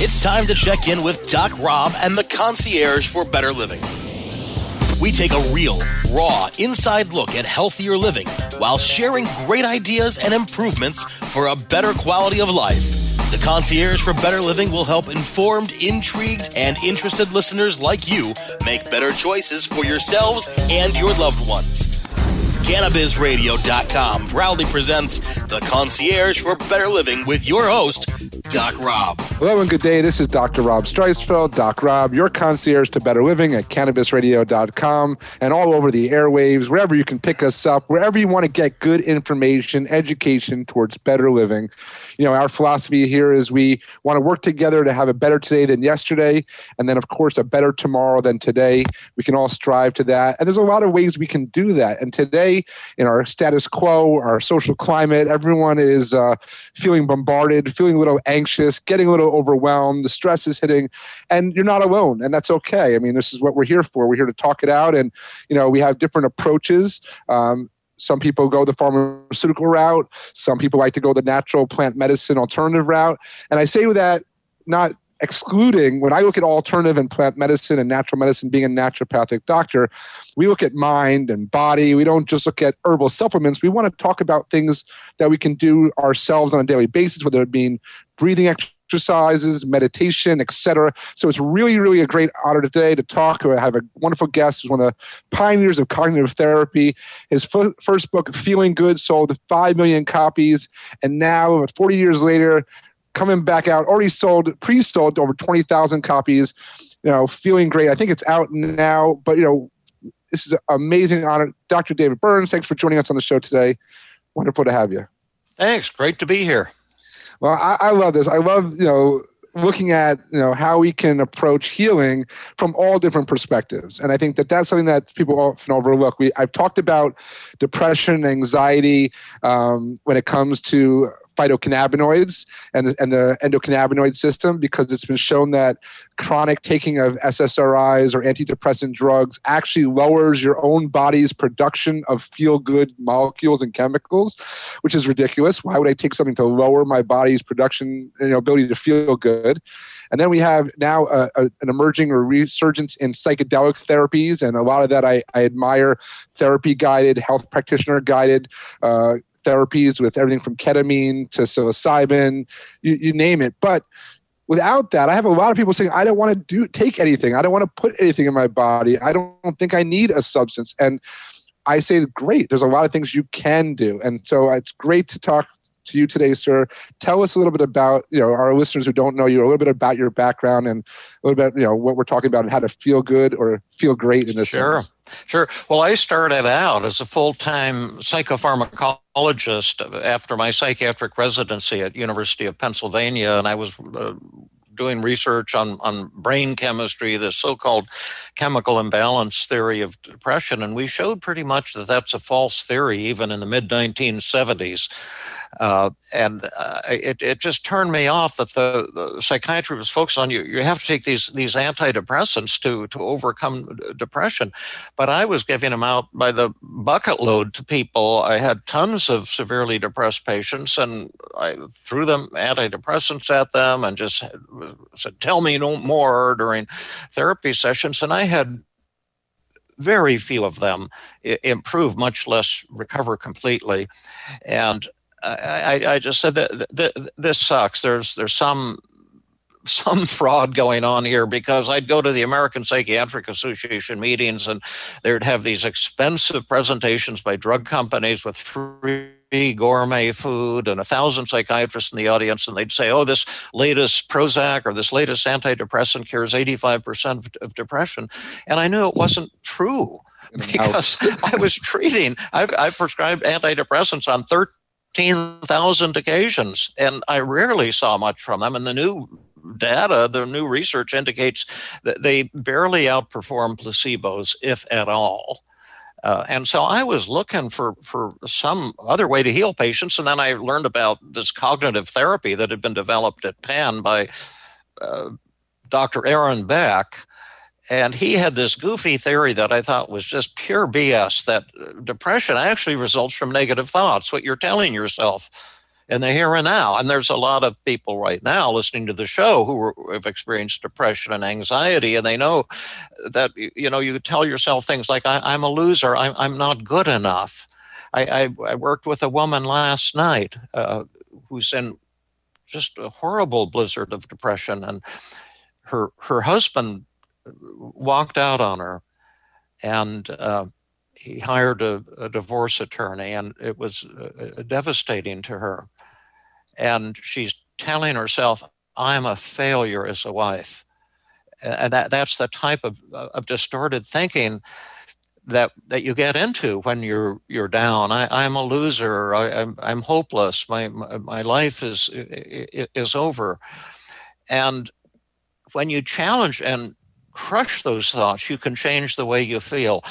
It's time to check in with Doc Rob and the concierge for better living. We take a real, raw, inside look at healthier living while sharing great ideas and improvements for a better quality of life. The concierge for better living will help informed, intrigued, and interested listeners like you make better choices for yourselves and your loved ones. CannabisRadio.com proudly presents The Concierge for Better Living with your host, Doc Rob. Hello and good day. This is Dr. Rob Streisfeld, Doc Rob, your concierge to better living at cannabisradio.com and all over the airwaves, wherever you can pick us up, wherever you want to get good information, education towards better living. You know, our philosophy here is we want to work together to have a better today than yesterday, and then, of course, a better tomorrow than today. We can all strive to that. And there's a lot of ways we can do that. And today, in our status quo, our social climate, everyone is uh, feeling bombarded, feeling a little anxious, getting a little overwhelmed. The stress is hitting, and you're not alone, and that's okay. I mean, this is what we're here for. We're here to talk it out, and you know, we have different approaches. Um, some people go the pharmaceutical route. Some people like to go the natural plant medicine alternative route. And I say that not excluding when I look at alternative and plant medicine and natural medicine being a naturopathic doctor, we look at mind and body. We don't just look at herbal supplements. We want to talk about things that we can do ourselves on a daily basis, whether it be breathing exercises, meditation, etc. So it's really, really a great honor today to talk. I have a wonderful guest who's one of the pioneers of cognitive therapy. His f- first book, Feeling Good, sold 5 million copies. And now, 40 years later, coming back out, already sold, pre-sold over 20,000 copies. You know, feeling great. I think it's out now, but you know, this is an amazing honor. Dr. David Burns, thanks for joining us on the show today. Wonderful to have you. Thanks. Great to be here. Well, I, I love this. I love, you know, looking at you know how we can approach healing from all different perspectives and i think that that's something that people often overlook we i've talked about depression anxiety um, when it comes to phytocannabinoids and the, and the endocannabinoid system because it's been shown that chronic taking of SSRIs or antidepressant drugs actually lowers your own body's production of feel good molecules and chemicals, which is ridiculous. Why would I take something to lower my body's production, you know, ability to feel good? And then we have now a, a, an emerging or resurgence in psychedelic therapies, and a lot of that I, I admire therapy guided, health practitioner guided, uh, therapies with everything from ketamine to psilocybin, you, you name it. But without that, I have a lot of people saying, I don't want to do take anything. I don't want to put anything in my body. I don't think I need a substance. And I say, great. There's a lot of things you can do. And so it's great to talk to you today, sir. Tell us a little bit about, you know, our listeners who don't know you, a little bit about your background and a little bit, you know, what we're talking about and how to feel good or feel great in this Sure. Sense. Sure. Well, I started out as a full-time psychopharmacologist after my psychiatric residency at University of Pennsylvania, and I was uh, doing research on, on brain chemistry, the so called chemical imbalance theory of depression. And we showed pretty much that that's a false theory, even in the mid 1970s. Uh, and uh, it, it just turned me off that the, the, psychiatry was focused on you. You have to take these these antidepressants to to overcome depression, but I was giving them out by the bucket load to people. I had tons of severely depressed patients, and I threw them antidepressants at them and just said, "Tell me no more" during therapy sessions, and I had very few of them improve, much less recover completely. And I, I just said that, this sucks. There's there's some some fraud going on here because I'd go to the American Psychiatric Association meetings and they'd have these expensive presentations by drug companies with free gourmet food and a thousand psychiatrists in the audience and they'd say oh this latest prozac or this latest antidepressant cures 85% of depression and i knew it wasn't true because i was treating I've, I've prescribed antidepressants on 13 15,000 occasions, and I rarely saw much from them. And the new data, the new research indicates that they barely outperform placebos, if at all. Uh, and so I was looking for, for some other way to heal patients. And then I learned about this cognitive therapy that had been developed at Penn by uh, Dr. Aaron Beck. And he had this goofy theory that I thought was just pure BS that depression actually results from negative thoughts, what you're telling yourself. In the here and now. And there's a lot of people right now listening to the show who have experienced depression and anxiety, and they know that you know you tell yourself things like I, am a loser, I'm, I'm not good enough. I, I, I, worked with a woman last night uh, who's in just a horrible blizzard of depression, and her her husband walked out on her, and uh, he hired a, a, divorce attorney, and it was uh, devastating to her and she's telling herself, I'm a failure as a wife. And that, that's the type of, uh, of distorted thinking that that you get into when you're you're down. I, am a loser. I, am I'm, I'm hopeless. My, my, my life is is over. And when you challenge and crush those thoughts, you can change the way you feel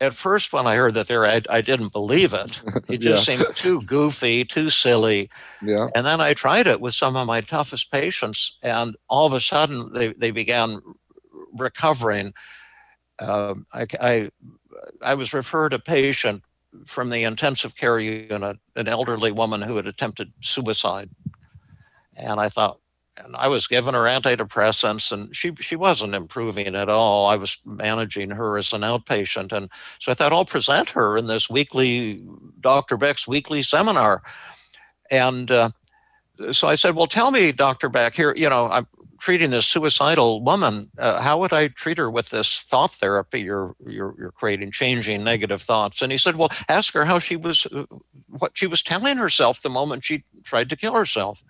at first when I heard that there, I, I didn't believe it. It just yeah. seemed too goofy, too silly. Yeah. And then I tried it with some of my toughest patients, and all of a sudden they, they began recovering. Uh, I, I, I was referred a patient from the intensive care unit, an elderly woman who had attempted suicide. And I thought, and I was giving her antidepressants, and she she wasn't improving at all. I was managing her as an outpatient, and so I thought I'll present her in this weekly Dr. Beck's weekly seminar, and uh, so I said, "Well, tell me, Dr. Beck, here, you know, I'm treating this suicidal woman. Uh, how would I treat her with this thought therapy you're you're, you're creating, changing negative thoughts?" And he said, "Well, ask her how she was, uh, what she was telling herself the moment she tried to kill herself."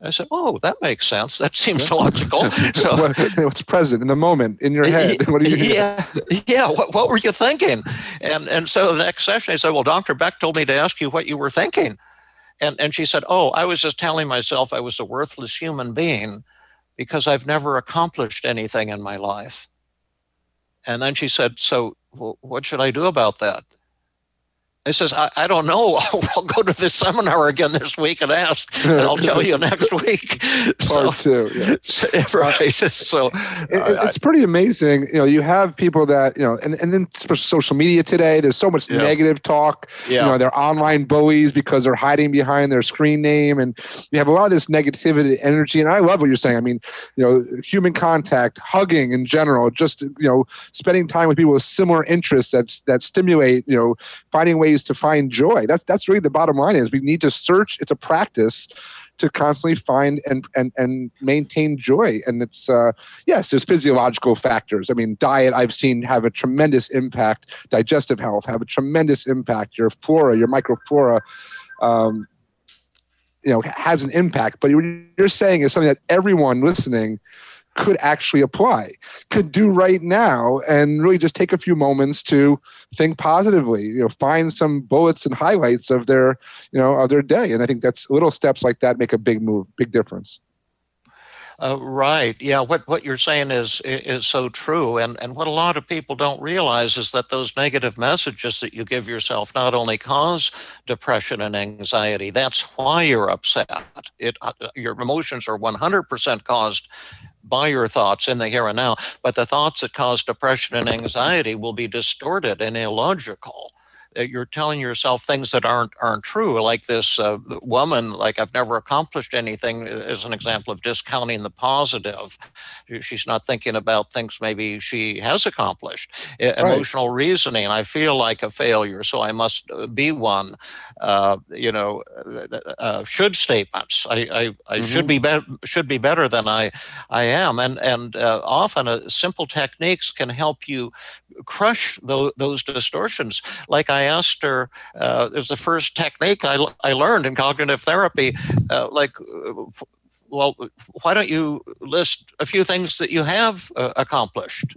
I said, "Oh, that makes sense. That seems logical." So, what's present in the moment in your head? What are you? Yeah, yeah. What, what were you thinking? And and so the next session, I said, "Well, Doctor Beck told me to ask you what you were thinking," and and she said, "Oh, I was just telling myself I was a worthless human being because I've never accomplished anything in my life." And then she said, "So, what should I do about that?" He says, I, I don't know. I'll, go to this seminar again this week and ask, and I'll tell you next week. Part so, two, yeah. So, right. So it, it's pretty amazing. You know, you have people that, you know, and, and then social media today, there's so much yeah. negative talk. Yeah. You know, they're online bullies because they're hiding behind their screen name. And you have a lot of this negativity energy. And I love what you're saying. I mean, you know, human contact, hugging in general, just, you know, spending time with people with similar interests that, that stimulate, you know, finding ways ways to find joy. That's that's really the bottom line is we need to search. It's a practice to constantly find and and and maintain joy. And it's uh, yes, there's physiological factors. I mean, diet I've seen have a tremendous impact. Digestive health have a tremendous impact. Your flora, your microflora. Um, you know has an impact but what you're saying is something that everyone listening could actually apply, could do right now, and really just take a few moments to think positively. You know, find some bullets and highlights of their, you know, of their day. And I think that's little steps like that make a big move, big difference. Uh, right. Yeah. What what you're saying is is so true, and and what a lot of people don't realize is that those negative messages that you give yourself not only cause depression and anxiety. That's why you're upset. It uh, your emotions are 100% caused by your thoughts in the here and now, but the thoughts that cause depression and anxiety will be distorted and illogical. Uh, you're telling yourself things that aren't aren't true like this uh, woman like i've never accomplished anything as uh, an example of discounting the positive she's not thinking about things maybe she has accomplished right. emotional reasoning i feel like a failure so i must uh, be one uh, you know uh, should statements i i, I mm-hmm. should be, be should be better than i i am and and often simple techniques can help you crush those, those distortions like i asked her, uh, it was the first technique I, I learned in cognitive therapy, uh, like, uh, well, why don't you list a few things that you have uh, accomplished?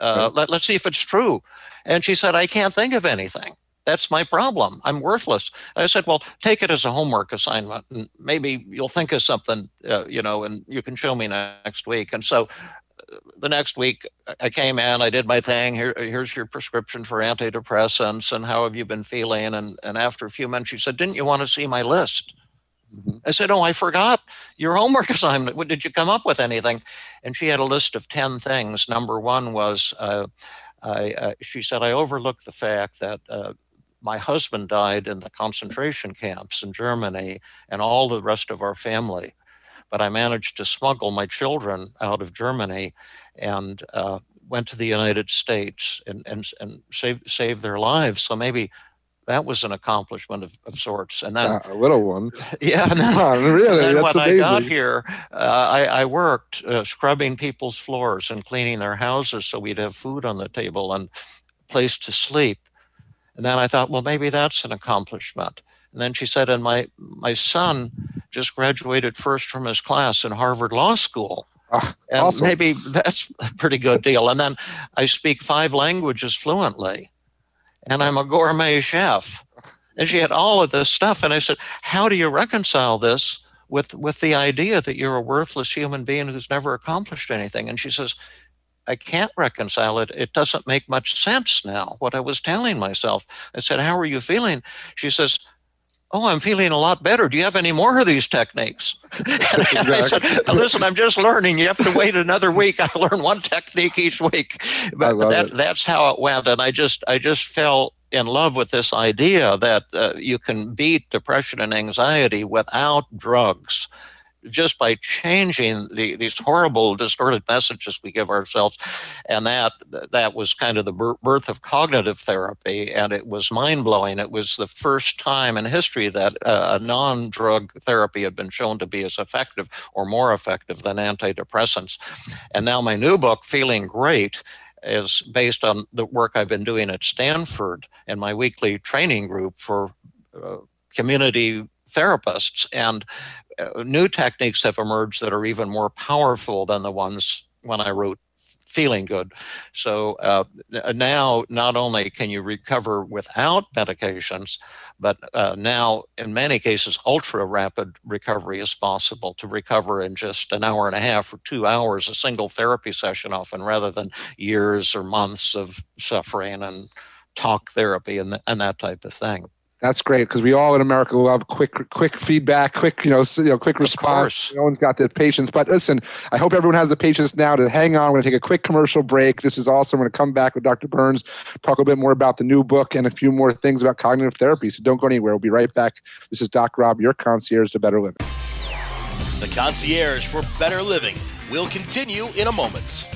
Uh, let, let's see if it's true. And she said, I can't think of anything. That's my problem. I'm worthless. I said, well, take it as a homework assignment, and maybe you'll think of something, uh, you know, and you can show me next week. And so the next week I came in, I did my thing. Here, here's your prescription for antidepressants, and how have you been feeling? And and after a few minutes, she said, "Didn't you want to see my list?" Mm-hmm. I said, "Oh, I forgot your homework assignment. What, did you come up with anything?" And she had a list of ten things. Number one was, uh, I, uh, she said, "I overlooked the fact that." Uh, my husband died in the concentration camps in Germany and all the rest of our family. But I managed to smuggle my children out of Germany and uh, went to the United States and, and, and saved, saved their lives. So maybe that was an accomplishment of, of sorts. And then uh, a little one. Yeah. And then, really? and then That's when amazing. I got here, uh, I, I, worked uh, scrubbing people's floors and cleaning their houses so we'd have food on the table and a place to sleep. And then I thought, well, maybe that's an accomplishment. And then she said, and my my son just graduated first from his class in Harvard Law School. Ah, and awesome. maybe that's a pretty good deal. And then I speak five languages fluently, and I'm a gourmet chef. And she had all of this stuff, and I said, "How do you reconcile this with with the idea that you're a worthless human being who's never accomplished anything?" And she says, "I can't reconcile it. It doesn't make much sense now. What I was telling myself." I said, "How are you feeling?" She says. Oh, I'm feeling a lot better. Do you have any more of these techniques? and I said, Listen, I'm just learning. You have to wait another week. I learn one technique each week. But that, that's how it went. And I just, I just fell in love with this idea that uh, you can beat depression and anxiety without drugs just by changing the, these horrible distorted messages we give ourselves. And that that was kind of the birth of cognitive therapy and it was mind-blowing. It was the first time in history that a non-drug therapy had been shown to be as effective or more effective than antidepressants. And now my new book feeling great is based on the work I've been doing at Stanford and my weekly training group for uh, community therapists. And new techniques have emerged that are even more powerful than the ones when I wrote Feeling Good. So uh, now, not only can you recover without medications, but uh, now, in many cases, ultra rapid recovery is possible to recover in just an hour and a half or two hours, a single therapy session often, rather than years or months of suffering and talk therapy and, and that type of thing. That's great because we all in America love quick, quick feedback, quick, you know, you know, quick response. No one's got the patience. But listen, I hope everyone has the patience now to hang on. We're going to take a quick commercial break. This is awesome. We're going to come back with Dr. Burns, talk a bit more about the new book and a few more things about cognitive therapy. So don't go anywhere. We'll be right back. This is Doc Rob, your concierge to better living. The concierge for better living will continue in a moment.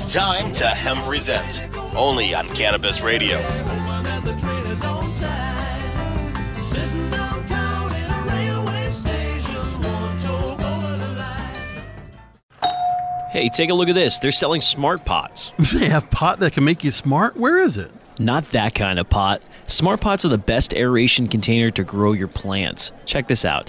It's time to Hem Present, only on Cannabis Radio. Hey, take a look at this. They're selling smart pots. They have pot that can make you smart? Where is it? Not that kind of pot. Smart pots are the best aeration container to grow your plants. Check this out.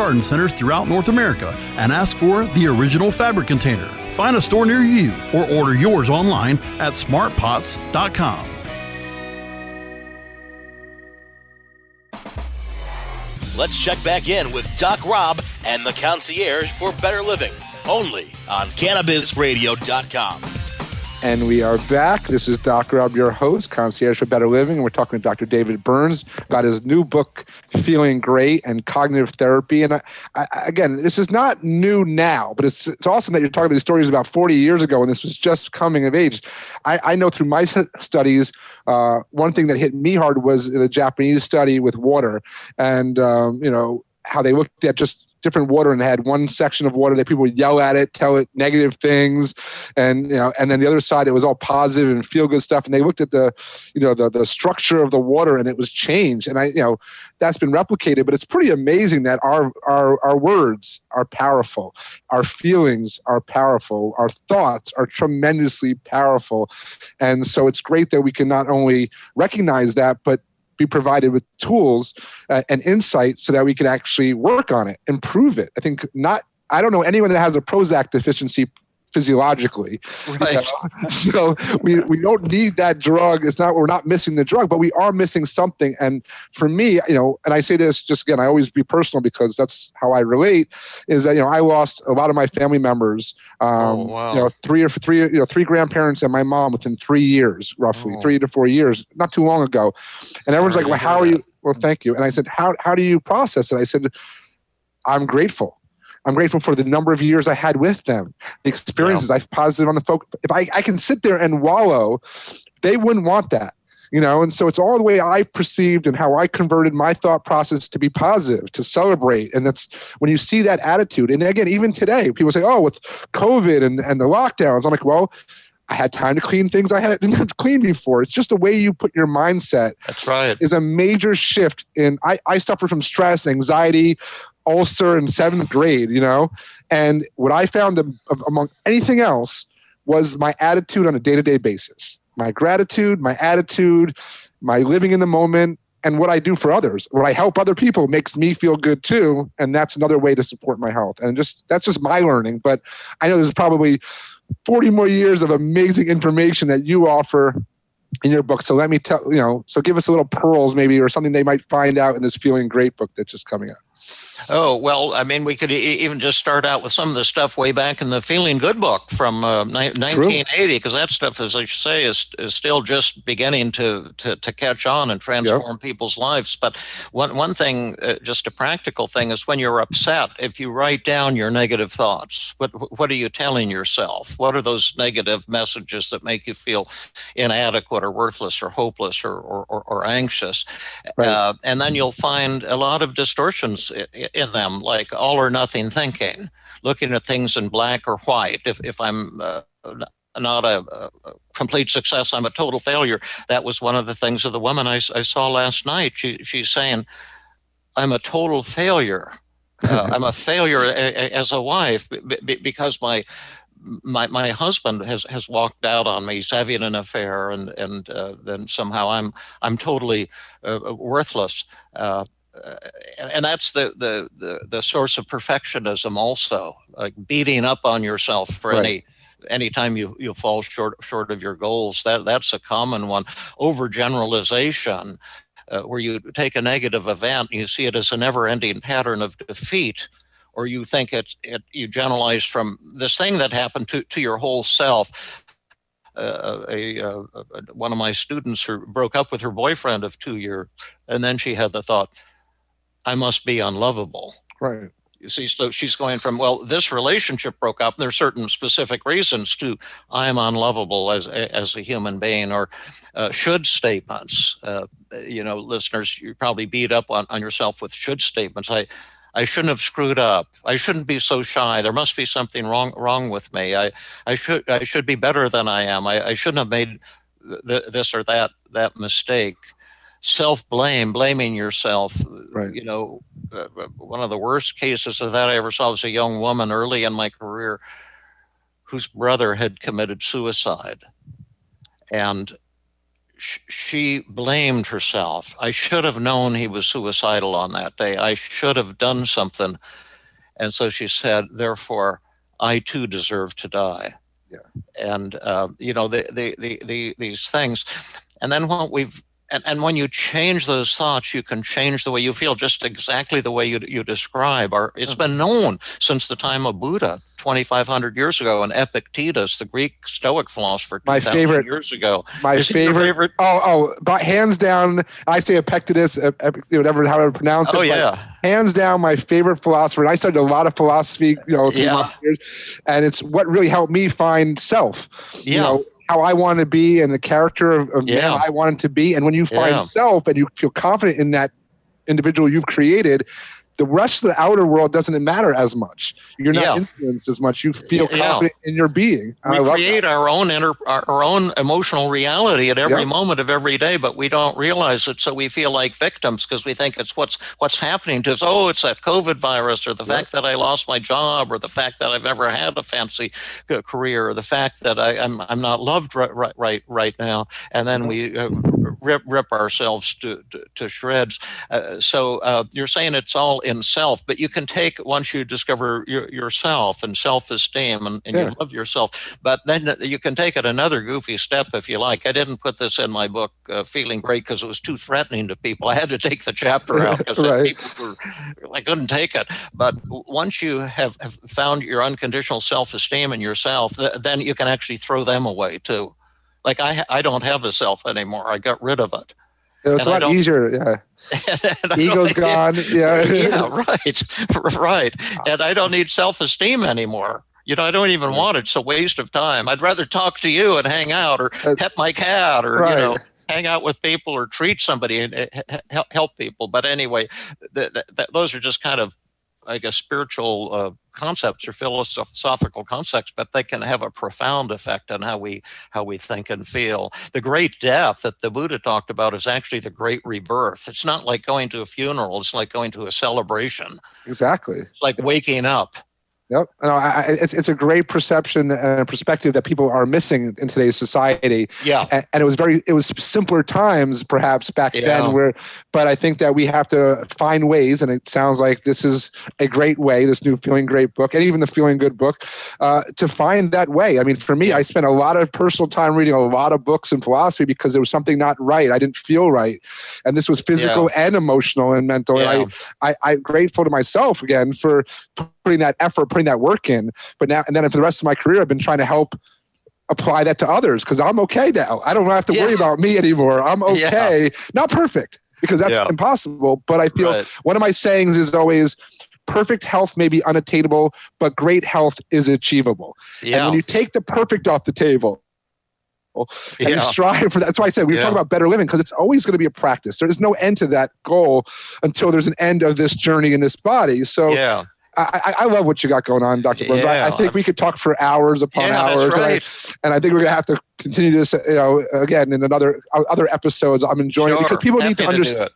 garden centers throughout North America and ask for the original fabric container. Find a store near you or order yours online at smartpots.com. Let's check back in with Doc Rob and the concierge for better living, only on CannabisRadio.com. And we are back. This is Dr. Rob, your host, Concierge for Better Living. And we're talking to Dr. David Burns about his new book, Feeling Great and Cognitive Therapy. And I, I, again, this is not new now, but it's, it's awesome that you're talking these stories about 40 years ago when this was just coming of age. I, I know through my studies, uh, one thing that hit me hard was the Japanese study with water and, um, you know, how they looked at just different water and had one section of water that people would yell at it, tell it negative things, and you know, and then the other side it was all positive and feel good stuff. And they looked at the, you know, the the structure of the water and it was changed. And I, you know, that's been replicated, but it's pretty amazing that our our our words are powerful, our feelings are powerful, our thoughts are tremendously powerful, and so it's great that we can not only recognize that, but be provided with tools uh, and insight so that we can actually work on it, improve it. I think not. I don't know anyone that has a Prozac deficiency physiologically. Right. You know? so we, we don't need that drug. It's not we're not missing the drug, but we are missing something. And for me, you know, and I say this just again, I always be personal because that's how I relate. Is that you know I lost a lot of my family members. Um, oh, wow. You know, three or three you know three grandparents and my mom within three years, roughly Oh. three to four years, not too long ago. And everyone's Sorry like, "Well, how are you?" Well, thank you. And I said, "How how do you process it?" I said, "I'm grateful." I'm grateful for the number of years I had with them, the experiences I've positive on the folk. If I, I can sit there and wallow, they wouldn't want that, you know. And so it's all the way I perceived and how I converted my thought process to be positive, to celebrate. And that's when you see that attitude. And again, even today, people say, "Oh, with COVID and and the lockdowns," I'm like, well. I had time to clean things I had didn't have to clean before. It's just the way you put your mindset That's right. is a major shift in I, I suffer from stress, anxiety, ulcer in seventh grade, you know? And what I found among anything else was my attitude on a day-to-day basis. My gratitude, my attitude, my living in the moment, and what I do for others. What I help other people makes me feel good too. And that's another way to support my health. And just that's just my learning. But I know there's probably 40 more years of amazing information that you offer in your book. So let me tell you know. So give us a little pearls, maybe, or something they might find out in this feeling great book that's just coming out. Oh, well, I mean, we could e- even just start out with some of the stuff way back in the Feeling Good book from uh, ni- 1980, because that stuff, as I say, is, is still just beginning to, to, to catch on and transform people's lives. But one, one thing, uh, just a practical thing, is when you're upset, if you write down your negative thoughts, what, what are you telling yourself? What are those negative messages that make you feel inadequate or worthless or hopeless or, or, or, or anxious? Right. Uh, and then you'll find a lot of distortions in them, like all or nothing thinking, looking at things in black or white. If, if I'm uh, not a, a complete success, I'm a total failure. That was one of the things of the woman I saw last night. She, she's saying, I'm a total failure. Uh, I'm a failure a, a- as a wife b- b- because my my my husband has has walked out on me. He's having an affair, and and uh, then somehow I'm I'm totally uh, worthless. Uh, uh, and, and that's the, the the the source of perfectionism. Also, like beating up on yourself for Right. any anytime you you fall short short of your goals. That that's a common one. Overgeneralization. Uh, where you take a negative event and you see it as a never-ending pattern of defeat, or you think it, it you generalize from this thing that happened to, to your whole self. Uh, a, uh, one of my students who broke up with her boyfriend of two years, and then she had the thought, "I must be unlovable." Right. You see, so she's going from, well, this relationship broke up. And there are certain specific reasons to I'm unlovable as as a human being, or uh, should statements. Uh, you know, listeners, you probably beat up on, on yourself with should statements. I I shouldn't have screwed up. I shouldn't be so shy. There must be something wrong wrong with me. I I should I should be better than I am. I, I shouldn't have made th- this or that that mistake. Self blame, blaming yourself. Right. You know, uh, one of the worst cases of that I ever saw was a young woman early in my career whose brother had committed suicide. And sh- she blamed herself. I should have known he was suicidal on that day. I should have done something. And so she said, therefore, I too deserve to die. Yeah. And uh, you know the, the the the these things, and then what we've and, and when you change those thoughts, you can change the way you feel, just exactly the way you, you describe. Or it's mm-hmm. been known since the time of Buddha, 2,500 years ago, and Epictetus, the Greek Stoic philosopher, My favorite- years ago. My Is favorite, favorite? Oh, oh, but hands down, I say Epictetus, ep- ep- whatever, however to pronounce it. Oh yeah, hands down my favorite philosopher. And I studied a lot of philosophy, you know, Yeah. years, and it's what really helped me find self. You Yeah. know, how I want to be and the character of, of Yeah. man I wanted to be. And when you find Yeah. self and you feel confident in that individual you've created, the rest of the outer world doesn't matter as much. You're not Yeah. influenced as much. You feel Yeah. confident in your being. We create that. our own inner, our, own emotional reality at every Yep. moment of every day, but we don't realize it. So we feel like victims because we think it's what's what's happening to us. Oh, it's that COVID virus, or the Yep. fact that I lost my job, or the fact that I've never had a fancy uh, career, or the fact that I, I'm I'm not loved right right right, right now. And then we uh, rip rip ourselves to to, to shreds. Uh, so uh, you're saying it's all in self, but you can take once you discover your, yourself and self-esteem and, and Yeah. you love yourself. But then you can take it another goofy step if you like. I didn't put this in my book, uh, feeling great, because it was too threatening to people. I had to take the chapter out because Right. people were, I couldn't take it. But once you have, have found your unconditional self-esteem in yourself, th- then you can actually throw them away too. Like I, I don't have a self anymore. I got rid of it. It's and a lot easier. Yeah. Ego's gone. Yeah. yeah, right, right. And I don't need self-esteem anymore. You know, I don't even want it. It's a waste of time. I'd rather talk to you and hang out, or Uh, pet my cat, or right. you know, hang out with people, or treat somebody and uh, help help people. But anyway, th- th- th- those are just kind of, I guess, spiritual uh, concepts or philosophical concepts, but they can have a profound effect on how we how we think and feel. The great death that the Buddha talked about is actually the great rebirth. It's not like going to a funeral; it's like going to a celebration. Exactly. It's like waking up. Yep. No, I, it's, it's a great perception and perspective that people are missing in today's society. Yeah, And, and it was very, it was simpler times perhaps back Yeah. then where, but I think that we have to find ways, and it sounds like this is a great way, this new Feeling Great book, and even the Feeling Good book, uh, to find that way. I mean, for me, I spent a lot of personal time reading a lot of books in philosophy because there was something not right. I didn't feel right. And this was physical and emotional and mental. Yeah. And I, I, I'm grateful to myself again for putting that effort, putting that work in. But now, and then for the rest of my career, I've been trying to help apply that to others because I'm okay now. I don't have to worry about me anymore. I'm Yeah. okay. Not perfect because that's Yeah. impossible. But I feel Right. one of my sayings is always perfect health may be unattainable, but great health is achievable. And when you take the perfect off the table, and you yeah, strive for that. That's why I said we were Yeah. talking about better living because it's always going to be a practice. There is no end to that goal until there's an end of this journey in this body. So yeah. I, I, I love what you got going on, Dr. Burns. I, I Yeah. think we could talk for hours upon Yeah, hours. that's and I- and I think we're gonna have to continue this, you know, again in another other episodes. I'm enjoying it because people need Happy to do understand. it.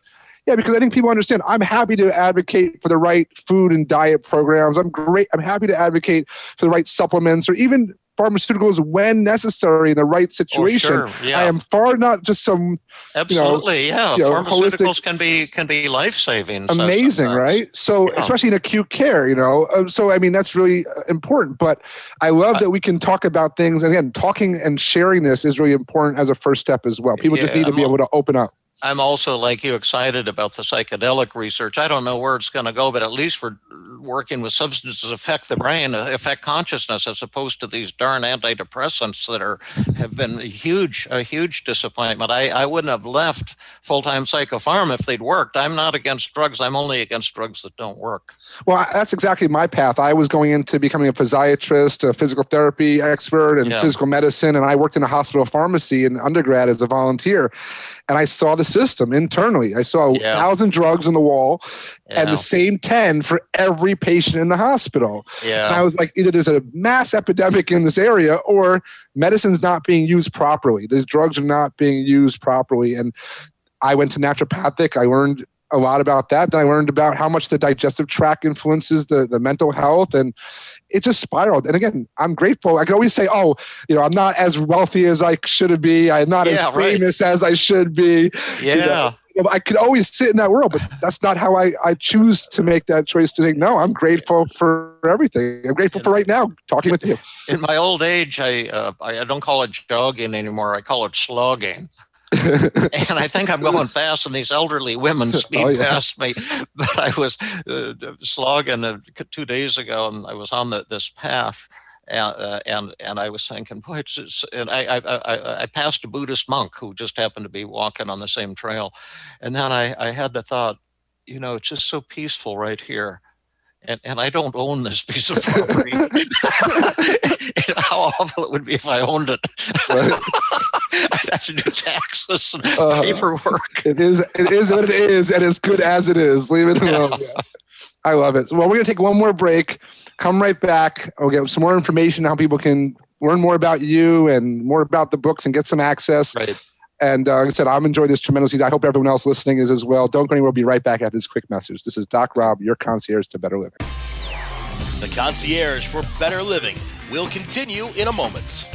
Yeah, because I think people understand. I'm happy to advocate for the right food and diet programs. I'm great. I'm happy to advocate for the right supplements or even pharmaceuticals when necessary in the right Oh, situation. sure. Yeah, I am far not just some absolutely. yeah, you know, pharmaceuticals can be can be life saving. amazing, right? So, Yeah. especially in acute care, you know. Uh, so, I mean, that's really uh, important. But I love that we can talk about things. And again, talking and sharing this is really important as a first step as well. People just need to be I'm- able to open up. I'm also like you excited about the psychedelic research. I don't know where it's going to go, but at least we're working with substances affect the brain, affect consciousness, as opposed to these darn antidepressants that are have been a huge, a huge disappointment. I, I wouldn't have left full time psychopharm if they'd worked. I'm not against drugs. I'm only against drugs that don't work. Well, that's exactly my path. I was going into becoming a physiatrist, a physical therapy expert, and Yeah. physical medicine. And I worked in a hospital pharmacy in undergrad as a volunteer. And I saw the system internally. I saw a Yeah. thousand drugs on the wall and the same 10 for every patient in the hospital. And I was like, either there's a mass epidemic in this area or medicine's not being used properly. These drugs are not being used properly. And I went to naturopathic. I learned a lot about that. Then I learned about how much the digestive tract influences the, the mental health. And it just spiraled. And again, I'm grateful. I can always say, oh, you know, I'm not as wealthy as I should be. I'm not Yeah, as right. famous as I should be. Yeah. well, I could always sit in that world, but that's not how I, I choose to make that choice to think, no, I'm grateful for everything. I'm grateful for right now talking with you. In my old age, I, uh, I don't call it jogging anymore. I call it slogging. and I think I'm going fast, and these elderly women speed oh, yeah. past me. But I was uh, slogging uh, two days ago, and I was on the, this path, and uh, and and I was thinking, boy, it's, it's and I, I, I passed a Buddhist monk who just happened to be walking on the same trail, and then I I had the thought, you know, it's just so peaceful right here. And, and I don't own this piece of property. How awful it would be if I owned it. Right. I'd have to do taxes and uh, paperwork. It is it is what it is, and it's good as it is. Leave it alone. Yeah. I love it. Well, we're going to take one more break. Come right back. We'll get some more information how people can learn more about you and more about the books and get some access. Right. And uh, like I said, I'm enjoying this tremendously. I hope everyone else listening is as well. Don't go anywhere. We'll be right back after this quick message. This is Doc Rob, your concierge to better living. The concierge for better living will continue in a moment.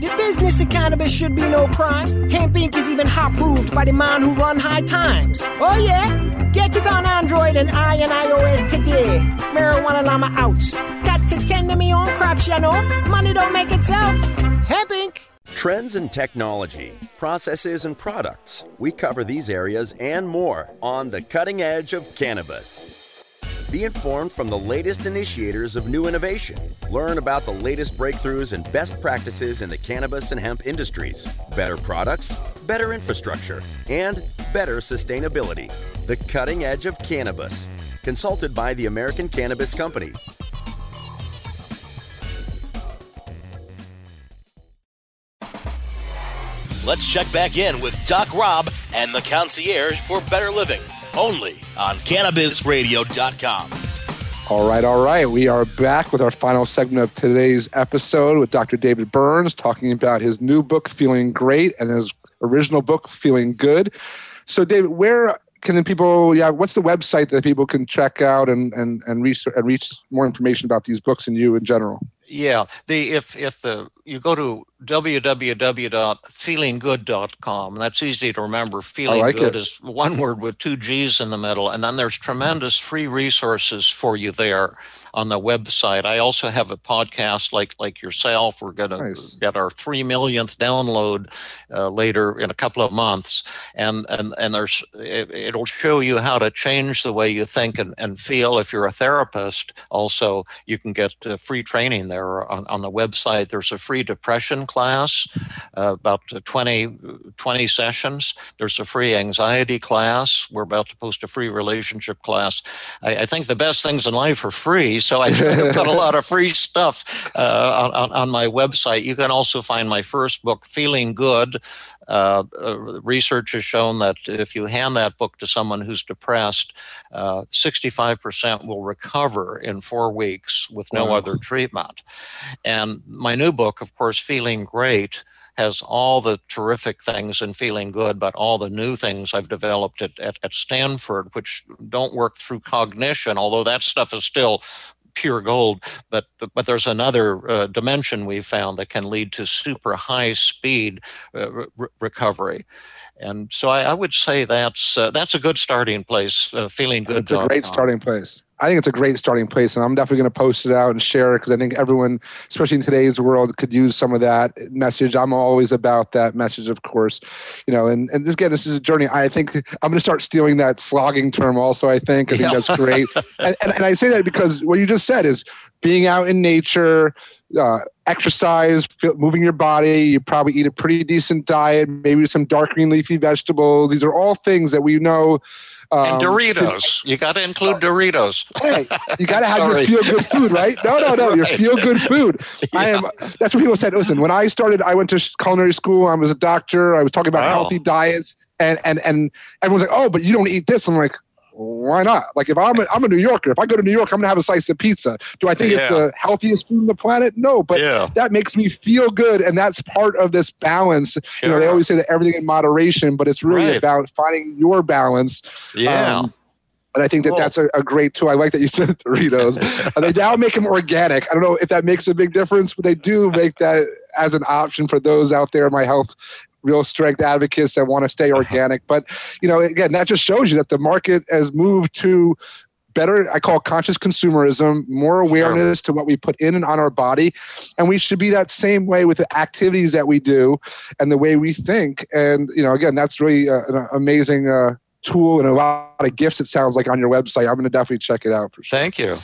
The business of cannabis should be no crime. Hemp Inc. is even hot proved by the man who run high times. Oh yeah? Get it on Android and I and iOS today. Marijuana Llama out. Got to tend to me own crops, you know. Money don't make itself. Hemp Inc. Trends in technology, processes, and products. We cover these areas and more on the cutting edge of cannabis. Be informed from the latest initiators of new innovation. Learn about the latest breakthroughs and best practices in the cannabis and hemp industries. Better products, better infrastructure, and better sustainability. The cutting edge of cannabis. Consulted by the American Cannabis Company. Let's check back in with Doc Rob and the concierge for better living only on CannabisRadio.com. All right, all right. We are back with our final segment of today's episode with Dr. David Burns talking about his new book, Feeling Great, and his original book, Feeling Good. So, David, where can the people, yeah, what's the website that people can check out and, and, and, reach, and reach more information about these books and you in general? Yeah, the if if the you go to www.feelinggood.com, that's easy to remember. Feeling like good it. is one word with two G's in the middle, and then there's tremendous free resources for you there on the website. I also have a podcast like like yourself. We're going to get our three millionth download uh, later in a couple of months, and and and there's it, will show you how to change the way you think and, and feel. If you're a therapist, also you can get uh, free training there on, on the website. There's a free depression class, uh, about 20, 20 sessions. There's a free anxiety class. We're about to post a free relationship class. I, I think the best things in life are free so I put a lot of free stuff uh, on, on, my website. You can also find my first book, Feeling Good. Uh, uh, research has shown that if you hand that book to someone who's depressed, 65% uh, will recover in four weeks with no wow. other treatment. And my new book, of course, Feeling Great has all the terrific things in feeling good, but all the new things I've developed at, at, at Stanford, which don't work through cognition, although that stuff is still pure gold, but but there's another uh, dimension we've found that can lead to super high speed uh, re- recovery, and so I, I, would say that's uh, that's a good starting place. Uh, feeling good. It's a great starting place. I think it's a great starting place, and I'm definitely going to post it out and share it because I think everyone, especially in today's world, could use some of that message. I'm always about that message, of course, you know. And and again, this is a journey. I think I'm going to start stealing that slogging term. Also, I think I think yeah. that's great. and, and and I say that because what you just said is being out in nature, uh, exercise, moving your body. You probably eat a pretty decent diet, maybe some dark green leafy vegetables. These are all things that we know um, and Doritos. you got to include Doritos. Hey, you got to have your feel good food, right? No, no, no. Your feel good food. Yeah. I am. That's what people said. Listen, when I started, I went to culinary school. I was a doctor. I was talking about wow. healthy diets, and and and everyone's like, "Oh, but you don't eat this." I'm like, why not? Like if I'm a, I'm a New Yorker, if I go to New York, I'm gonna have a slice of pizza. Do I think yeah. it's the healthiest food on the planet? No, but yeah. that makes me feel good, and that's part of this balance. Sure. You know, they always say that everything in moderation, but it's really right. about finding your balance. Yeah. Um, and I think that cool. that's a, a, great tool. I like that you said Doritos. they now make them organic. I don't know if that makes a big difference, but they do make that as an option for those out there in my health real strength advocates that want to stay uh-huh. organic. But you know, again, that just shows you that the market has moved to better i call conscious consumerism more awareness to what we put in and on our body. And we should be that same way with the activities that we do and the way we think. And you know again that's really uh, an amazing uh, tool and a lot of gifts it sounds like on your website. I'm going to definitely check it out for sure. Thank you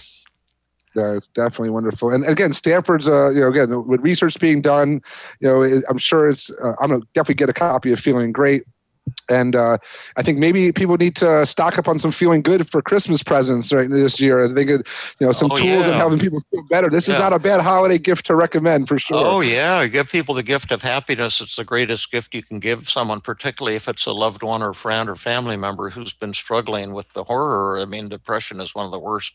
uh, it's definitely wonderful. And again, Stanford's, uh, you know, again, with research being done, you know, it, I'm sure it's, uh, I'm going to definitely get a copy of Feeling Great. And uh, I think maybe people need to stock up on some feeling good for Christmas presents right this year. I think, it, you know, some oh, tools yeah. and helping people feel better. This yeah. is not a bad holiday gift to recommend for sure. Oh yeah, give people the gift of happiness. It's the greatest gift you can give someone, particularly if it's a loved one or friend or family member who's been struggling with the horror. I mean, depression is one of the worst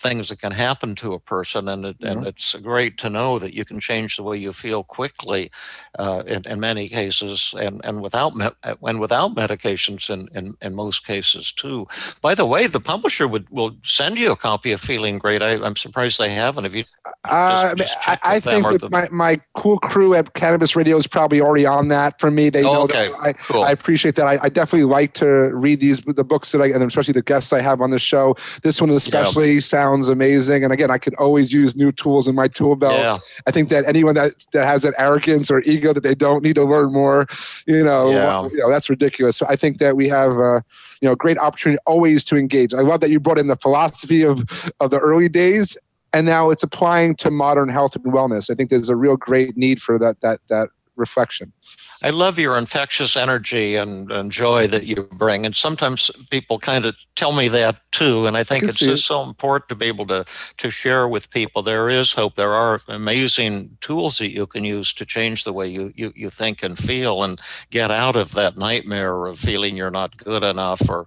things that can happen to a person, and it, and it's great to know that you can change the way you feel quickly, uh, in, in, many cases, and and without me- uh, and without medications in, in in most cases too. By the way, the publisher would will send you a copy of Feeling Great. I, am surprised they haven't. Have you? Uh, just, just I, I think that the... my, my cool crew at Cannabis Radio is probably already on that for me. They oh, know okay. that I, cool. I appreciate that. I, I, definitely like to read these the books that I and especially the guests I have on the show. This one especially yeah. sounds sounds amazing. And again, I could always use new tools in my tool belt. Yeah. I think that anyone that, that has that arrogance or ego that they don't need to learn more, you know, yeah. you know that's ridiculous. So I think that we have, uh, you know, great opportunity always to engage. I love that you brought in the philosophy of of the early days and now it's applying to modern health and wellness. I think there's a real great need for that that that reflection. I love your infectious energy and, and joy that you bring. And sometimes people kind of tell me that too. And I think I it's just it. so important to be able to, to share with people. There is hope. There are amazing tools that you can use to change the way you, you, you think and feel and get out of that nightmare of feeling you're not good enough or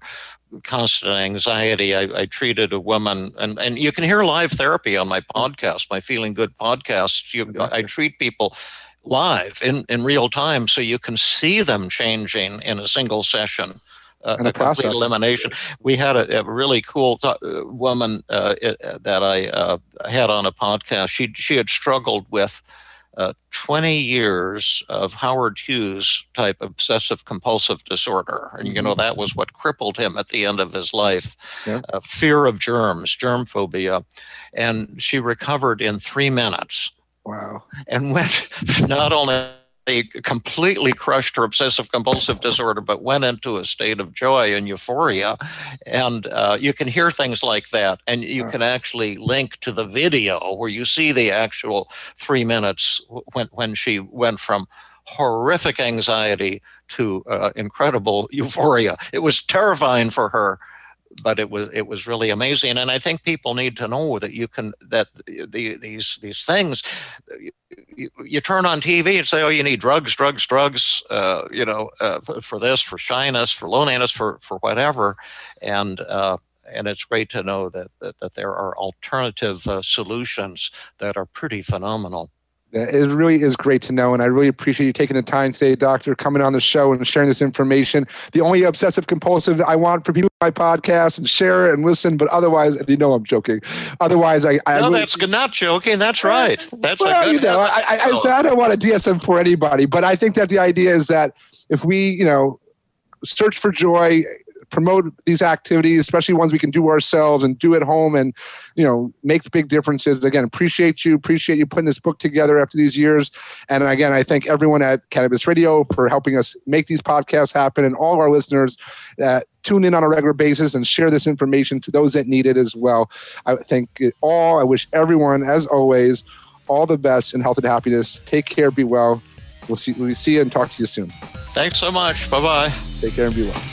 constant anxiety. I, I, treated a woman, and, and you can hear live therapy on my podcast, my Feeling Good podcast. You, I treat people live in, in real time so you can see them changing in a single session. Uh, a complete elimination. We had a, a really cool th- uh, woman uh, that I uh, had on a podcast. She she had struggled with uh, 20 years of Howard Hughes type obsessive compulsive disorder. And, you know, mm-hmm. that was what crippled him at the end of his life yeah. uh, fear of germs, germ phobia. And she recovered in three minutes. Wow. And went not only completely crushed her obsessive compulsive disorder, but went into a state of joy and euphoria. And uh, you can hear things like that. And you can actually link to the video where you see the actual three minutes when, when she went from horrific anxiety to uh, incredible euphoria. It was terrifying for her but it was it was really amazing. And i think people need to know that you can that the, these these things you, you, turn on tv and say oh you need drugs drugs drugs uh, you know uh, for this for shyness for loneliness for for whatever. And uh, and it's great to know that that, that there are alternative uh, solutions that are pretty phenomenal It really is great to know, and I really appreciate you taking the time today, Doctor, coming on the show and sharing this information. The only obsessive compulsive I want for people my podcast and share it and listen, but otherwise, and you know I'm joking. Otherwise, I, I no, really, that's not joking. That's right. That's well, a good. you know, I, I, I, so I don't want to DSM for anybody, but I think that the idea is that if we, you know, search for joy, promote these activities, especially ones we can do ourselves and do at home and, you know, make big differences. Again, appreciate you, appreciate you putting this book together after these years. And again, I thank everyone at Cannabis Radio for helping us make these podcasts happen and all of our listeners that tune in on a regular basis and share this information to those that need it as well. I thank it all. I wish everyone, as always, all the best in health and happiness. Take care, be well. We'll see, we'll see you and talk to you soon. Thanks so much. Bye bye. Take care and be well.